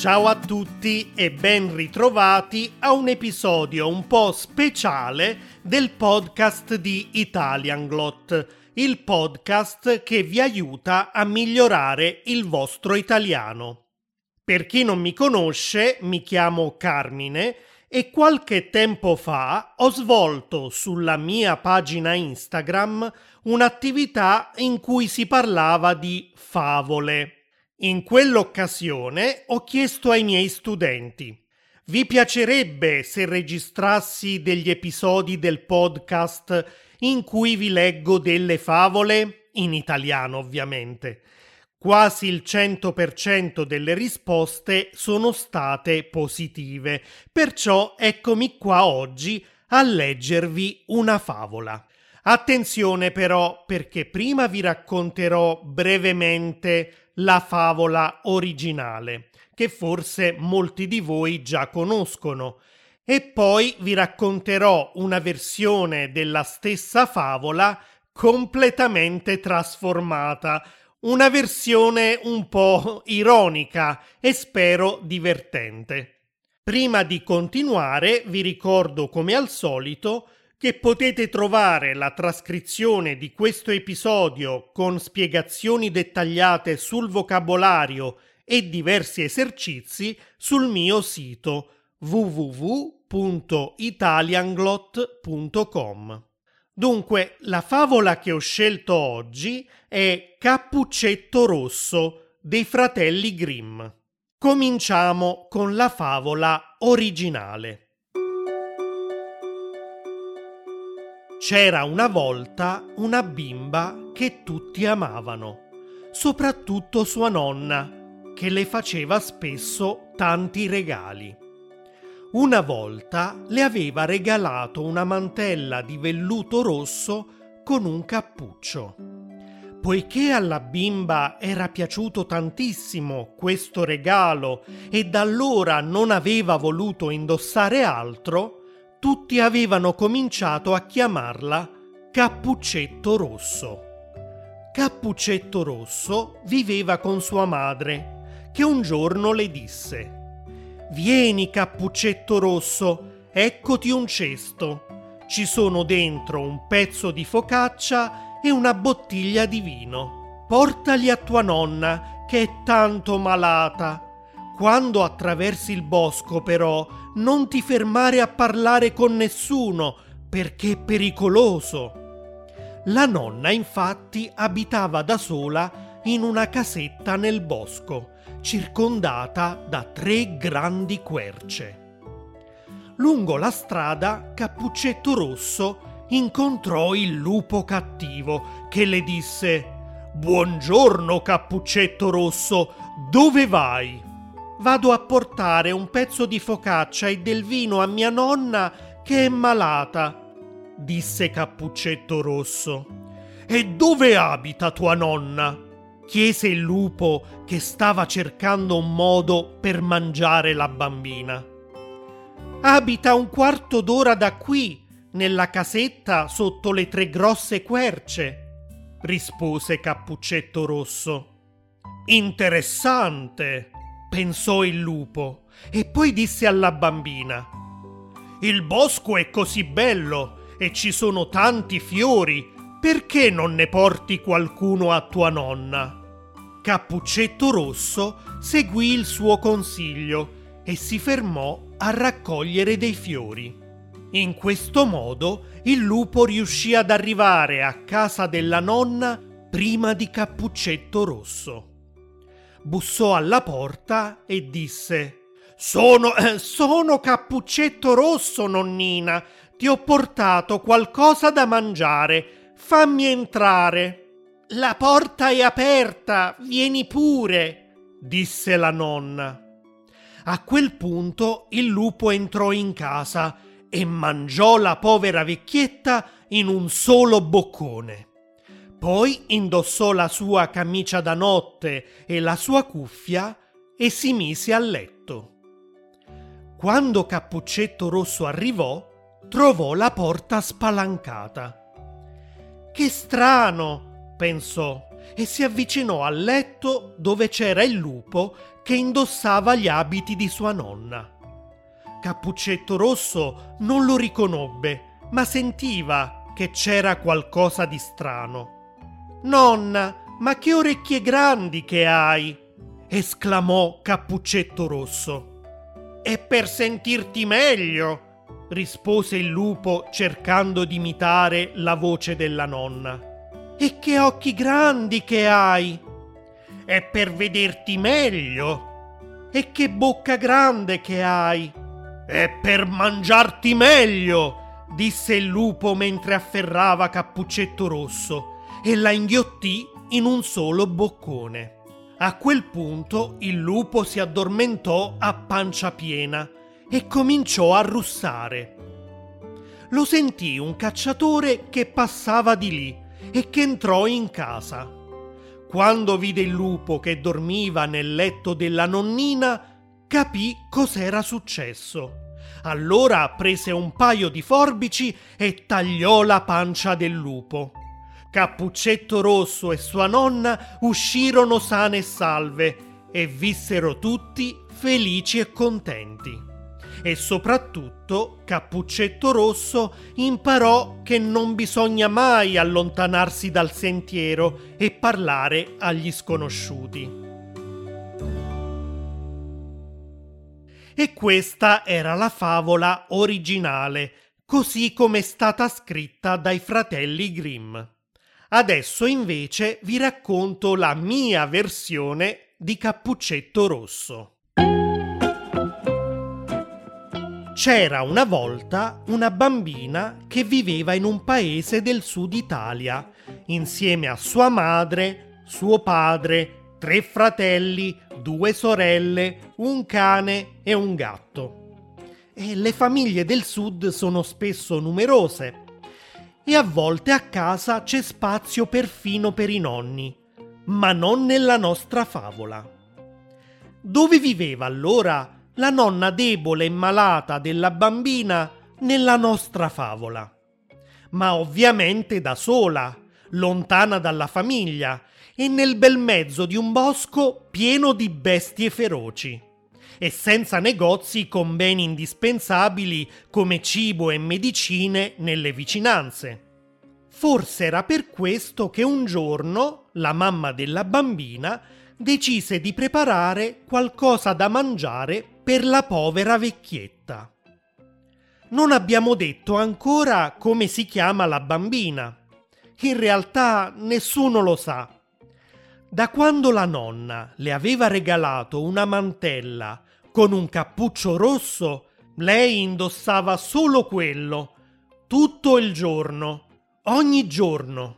Ciao a tutti e ben ritrovati a un episodio un po' speciale del podcast di Italian Glot, il podcast che vi aiuta a migliorare il vostro italiano. Per chi non mi conosce, mi chiamo Carmine e qualche tempo fa ho svolto sulla mia pagina Instagram un'attività in cui si parlava di favole. In quell'occasione ho chiesto ai miei studenti vi piacerebbe se registrassi degli episodi del podcast in cui vi leggo delle favole? In italiano, ovviamente. Quasi il 100% delle risposte sono state positive, perciò eccomi qua oggi a leggervi una favola. Attenzione però perché prima vi racconterò brevemente la favola originale, che forse molti di voi già conoscono, e poi vi racconterò una versione della stessa favola completamente trasformata, una versione un po' ironica e spero divertente. Prima di continuare vi ricordo come al solito che potete trovare la trascrizione di questo episodio con spiegazioni dettagliate sul vocabolario e diversi esercizi sul mio sito www.italianglot.com. Dunque, la favola che ho scelto oggi è Cappuccetto Rosso dei fratelli Grimm. Cominciamo con la favola originale. C'era una volta una bimba che tutti amavano, soprattutto sua nonna, che le faceva spesso tanti regali. Una volta le aveva regalato una mantella di velluto rosso con un cappuccio. Poiché alla bimba era piaciuto tantissimo questo regalo e da allora non aveva voluto indossare altro, tutti avevano cominciato a chiamarla Cappuccetto Rosso. Cappuccetto Rosso viveva con sua madre, che un giorno le disse Vieni, Cappuccetto Rosso, eccoti un cesto. Ci sono dentro un pezzo di focaccia e una bottiglia di vino. Portali a tua nonna, che è tanto malata quando attraversi il bosco, però, non ti fermare a parlare con nessuno, perché è pericoloso. La nonna, infatti, abitava da sola in una casetta nel bosco, circondata da tre grandi querce. Lungo la strada, Cappuccetto Rosso incontrò il lupo cattivo, che le disse Buongiorno, Cappuccetto Rosso, dove vai? Vado a portare un pezzo di focaccia e del vino a mia nonna che è malata, disse Cappuccetto Rosso. E dove abita tua nonna? chiese il lupo che stava cercando un modo per mangiare la bambina. Abita un quarto d'ora da qui, nella casetta sotto le tre grosse querce, rispose Cappuccetto Rosso. Interessante, pensò il lupo, e poi disse alla bambina Il bosco è così bello e ci sono tanti fiori, perché non ne porti qualcuno a tua nonna? Cappuccetto Rosso seguì il suo consiglio e si fermò a raccogliere dei fiori. In questo modo il lupo riuscì ad arrivare a casa della nonna prima di Cappuccetto Rosso bussò alla porta e disse sono, eh, sono Cappuccetto Rosso, nonnina. Ti ho portato qualcosa da mangiare. Fammi entrare. La porta è aperta, vieni pure, disse la nonna. A quel punto il lupo entrò in casa e mangiò la povera vecchietta in un solo boccone. Poi indossò la sua camicia da notte e la sua cuffia e si mise a letto. Quando Cappuccetto Rosso arrivò, trovò la porta spalancata. Che strano, pensò, e si avvicinò al letto dove c'era il lupo che indossava gli abiti di sua nonna. Cappuccetto Rosso non lo riconobbe, ma sentiva che c'era qualcosa di strano. Nonna, ma che orecchie grandi che hai! esclamò Cappuccetto Rosso. È per sentirti meglio, rispose il lupo cercando di imitare la voce della nonna. E che occhi grandi che hai! È per vederti meglio. E che bocca grande che hai! È per mangiarti meglio! disse il lupo mentre afferrava Cappuccetto Rosso e la inghiottì in un solo boccone. A quel punto il lupo si addormentò a pancia piena e cominciò a russare. Lo sentì un cacciatore che passava di lì e che entrò in casa. Quando vide il lupo che dormiva nel letto della nonnina, capì cos'era successo. Allora prese un paio di forbici e tagliò la pancia del lupo. Cappuccetto Rosso e sua nonna uscirono sane e salve e vissero tutti felici e contenti. E soprattutto Cappuccetto Rosso imparò che non bisogna mai allontanarsi dal sentiero e parlare agli sconosciuti. E questa era la favola originale, così come è stata scritta dai fratelli Grimm. Adesso invece vi racconto la mia versione di Cappuccetto Rosso. C'era una volta una bambina che viveva in un paese del sud Italia, insieme a sua madre, suo padre, tre fratelli, due sorelle, un cane e un gatto. E le famiglie del sud sono spesso numerose e a volte a casa c'è spazio perfino per i nonni, ma non nella nostra favola. Dove viveva allora la nonna debole e malata della bambina nella nostra favola? Ma ovviamente da sola, lontana dalla famiglia, e nel bel mezzo di un bosco pieno di bestie feroci e senza negozi con beni indispensabili come cibo e medicine nelle vicinanze. Forse era per questo che un giorno la mamma della bambina decise di preparare qualcosa da mangiare per la povera vecchietta. Non abbiamo detto ancora come si chiama la bambina. In realtà nessuno lo sa da quando la nonna le aveva regalato una mantella con un cappuccio rosso, lei indossava solo quello, tutto il giorno, ogni giorno.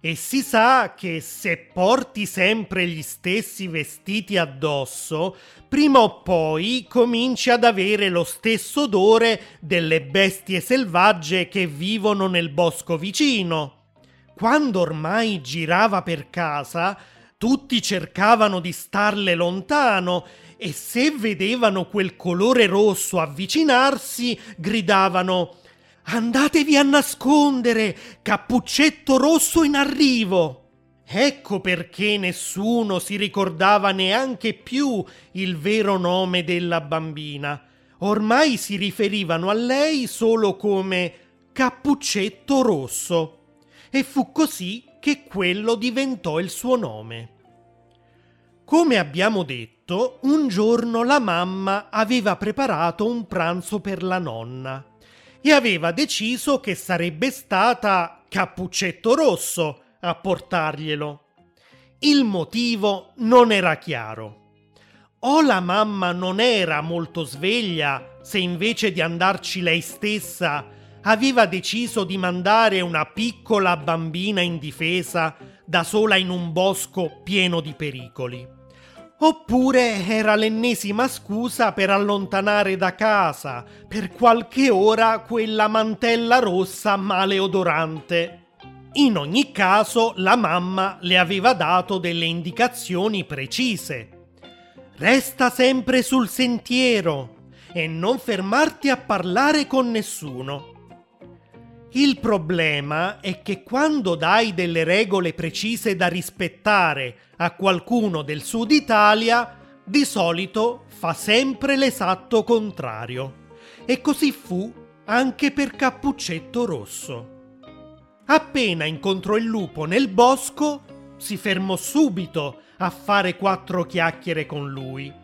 E si sa che se porti sempre gli stessi vestiti addosso, prima o poi cominci ad avere lo stesso odore delle bestie selvagge che vivono nel bosco vicino. Quando ormai girava per casa, tutti cercavano di starle lontano e se vedevano quel colore rosso avvicinarsi, gridavano Andatevi a nascondere, cappuccetto rosso in arrivo. Ecco perché nessuno si ricordava neanche più il vero nome della bambina. Ormai si riferivano a lei solo come Cappuccetto Rosso. E fu così che quello diventò il suo nome. Come abbiamo detto, un giorno la mamma aveva preparato un pranzo per la nonna e aveva deciso che sarebbe stata Cappuccetto Rosso a portarglielo. Il motivo non era chiaro. O la mamma non era molto sveglia se invece di andarci lei stessa aveva deciso di mandare una piccola bambina indifesa da sola in un bosco pieno di pericoli. Oppure era l'ennesima scusa per allontanare da casa per qualche ora quella mantella rossa maleodorante. In ogni caso la mamma le aveva dato delle indicazioni precise. Resta sempre sul sentiero e non fermarti a parlare con nessuno Il problema è che quando dai delle regole precise da rispettare a qualcuno del sud Italia, di solito fa sempre l'esatto contrario. E così fu anche per Cappuccetto Rosso. Appena incontrò il lupo nel bosco, si fermò subito a fare quattro chiacchiere con lui.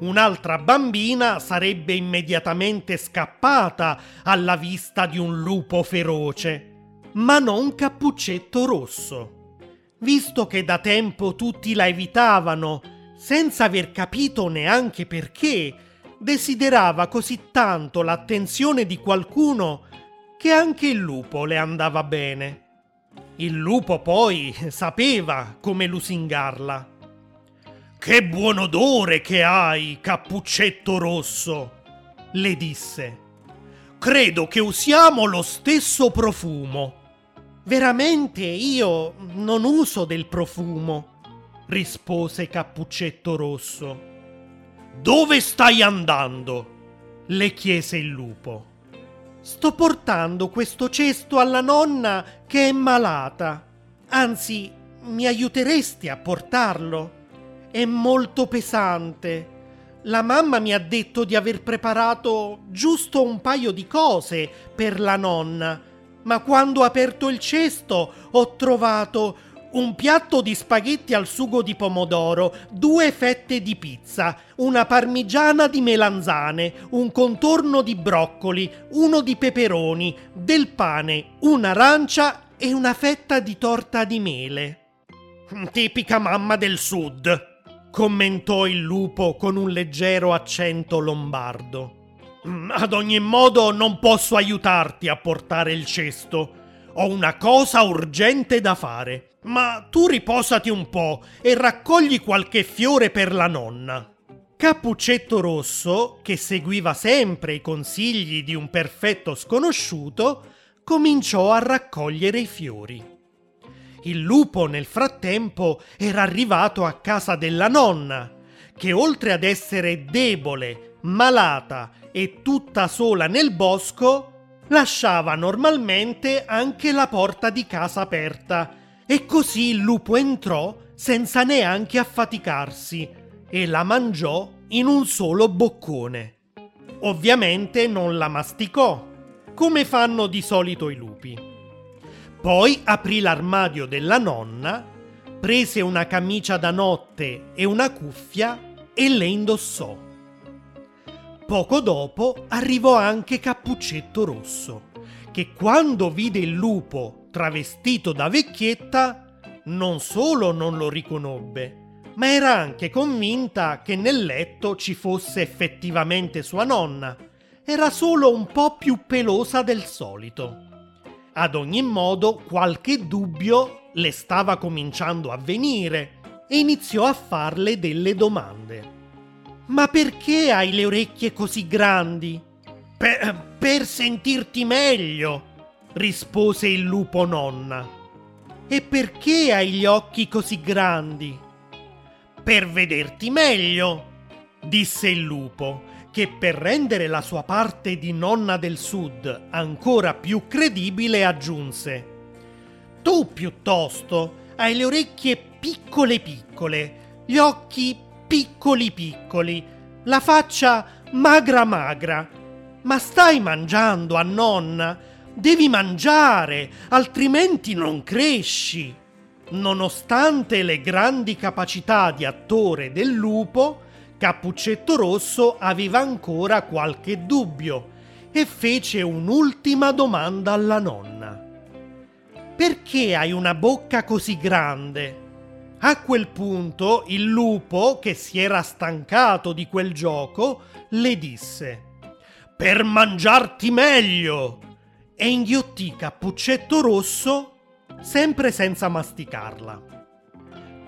Un'altra bambina sarebbe immediatamente scappata alla vista di un lupo feroce, ma non Cappuccetto Rosso. Visto che da tempo tutti la evitavano, senza aver capito neanche perché, desiderava così tanto l'attenzione di qualcuno che anche il lupo le andava bene. Il lupo poi sapeva come lusingarla. Che buon odore che hai, cappuccetto rosso, le disse. Credo che usiamo lo stesso profumo. Veramente io non uso del profumo, rispose Cappuccetto Rosso. Dove stai andando? le chiese il lupo. Sto portando questo cesto alla nonna che è malata. Anzi, mi aiuteresti a portarlo? È molto pesante. La mamma mi ha detto di aver preparato giusto un paio di cose per la nonna, ma quando ho aperto il cesto ho trovato un piatto di spaghetti al sugo di pomodoro, due fette di pizza, una parmigiana di melanzane, un contorno di broccoli, uno di peperoni, del pane, un'arancia e una fetta di torta di mele. Tipica mamma del sud, commentò il lupo con un leggero accento lombardo. Ad ogni modo non posso aiutarti a portare il cesto. Ho una cosa urgente da fare. Ma tu riposati un po' e raccogli qualche fiore per la nonna. Cappuccetto Rosso, che seguiva sempre i consigli di un perfetto sconosciuto, cominciò a raccogliere i fiori. Il lupo nel frattempo era arrivato a casa della nonna, che oltre ad essere debole, malata e tutta sola nel bosco, lasciava normalmente anche la porta di casa aperta e così il lupo entrò senza neanche affaticarsi e la mangiò in un solo boccone. Ovviamente non la masticò, come fanno di solito i lupi. Poi aprì l'armadio della nonna, prese una camicia da notte e una cuffia e le indossò. Poco dopo arrivò anche Cappuccetto Rosso, che quando vide il lupo travestito da vecchietta, non solo non lo riconobbe, ma era anche convinta che nel letto ci fosse effettivamente sua nonna. Era solo un po' più pelosa del solito. Ad ogni modo, qualche dubbio le stava cominciando a venire e iniziò a farle delle domande. Ma perché hai le orecchie così grandi? Per, per sentirti meglio, rispose il lupo nonna. E perché hai gli occhi così grandi? Per vederti meglio, disse il lupo, che per rendere la sua parte di nonna del sud ancora più credibile aggiunse. Tu piuttosto hai le orecchie piccole piccole, gli occhi piccoli piccoli, la faccia magra magra. Ma stai mangiando a nonna? Devi mangiare, altrimenti non cresci. Nonostante le grandi capacità di attore del lupo, Cappuccetto Rosso aveva ancora qualche dubbio e fece un'ultima domanda alla nonna. Perché hai una bocca così grande? A quel punto il lupo, che si era stancato di quel gioco, le disse: Per mangiarti meglio! e inghiottì Cappuccetto Rosso sempre senza masticarla.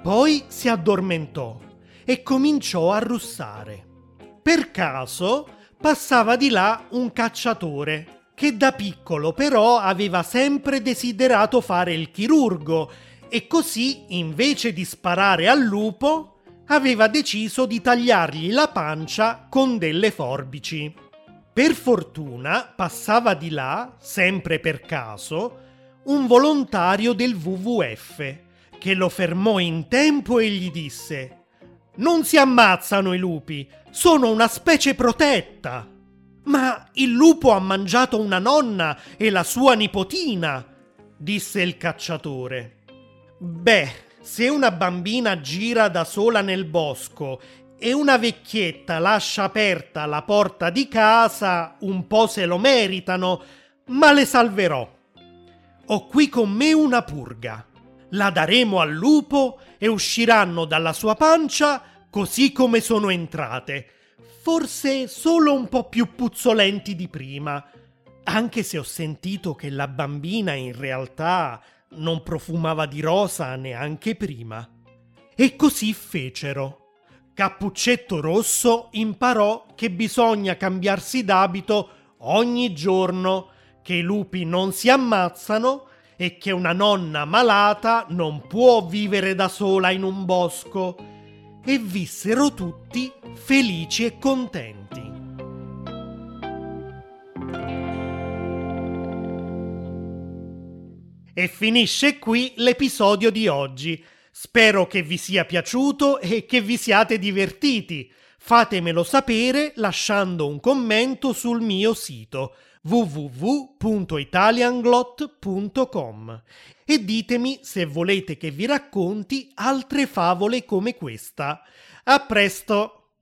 Poi si addormentò e cominciò a russare. Per caso passava di là un cacciatore che da piccolo però aveva sempre desiderato fare il chirurgo e così invece di sparare al lupo aveva deciso di tagliargli la pancia con delle forbici. Per fortuna passava di là, sempre per caso, un volontario del WWF che lo fermò in tempo e gli disse Non si ammazzano i lupi, sono una specie protetta. Ma il lupo ha mangiato una nonna e la sua nipotina, disse il cacciatore. Beh, se una bambina gira da sola nel bosco e una vecchietta lascia aperta la porta di casa, un po' se lo meritano, ma le salverò. Ho qui con me una purga. La daremo al lupo e usciranno dalla sua pancia così come sono entrate, forse solo un po' più puzzolenti di prima, anche se ho sentito che la bambina in realtà non profumava di rosa neanche prima. E così fecero. Cappuccetto Rosso imparò che bisogna cambiarsi d'abito ogni giorno, che i lupi non si ammazzano e che una nonna malata non può vivere da sola in un bosco. E vissero tutti felici e contenti. E finisce qui l'episodio di oggi. Spero che vi sia piaciuto e che vi siate divertiti. Fatemelo sapere lasciando un commento sul mio sito www.italianglot.com e ditemi se volete che vi racconti altre favole come questa. A presto!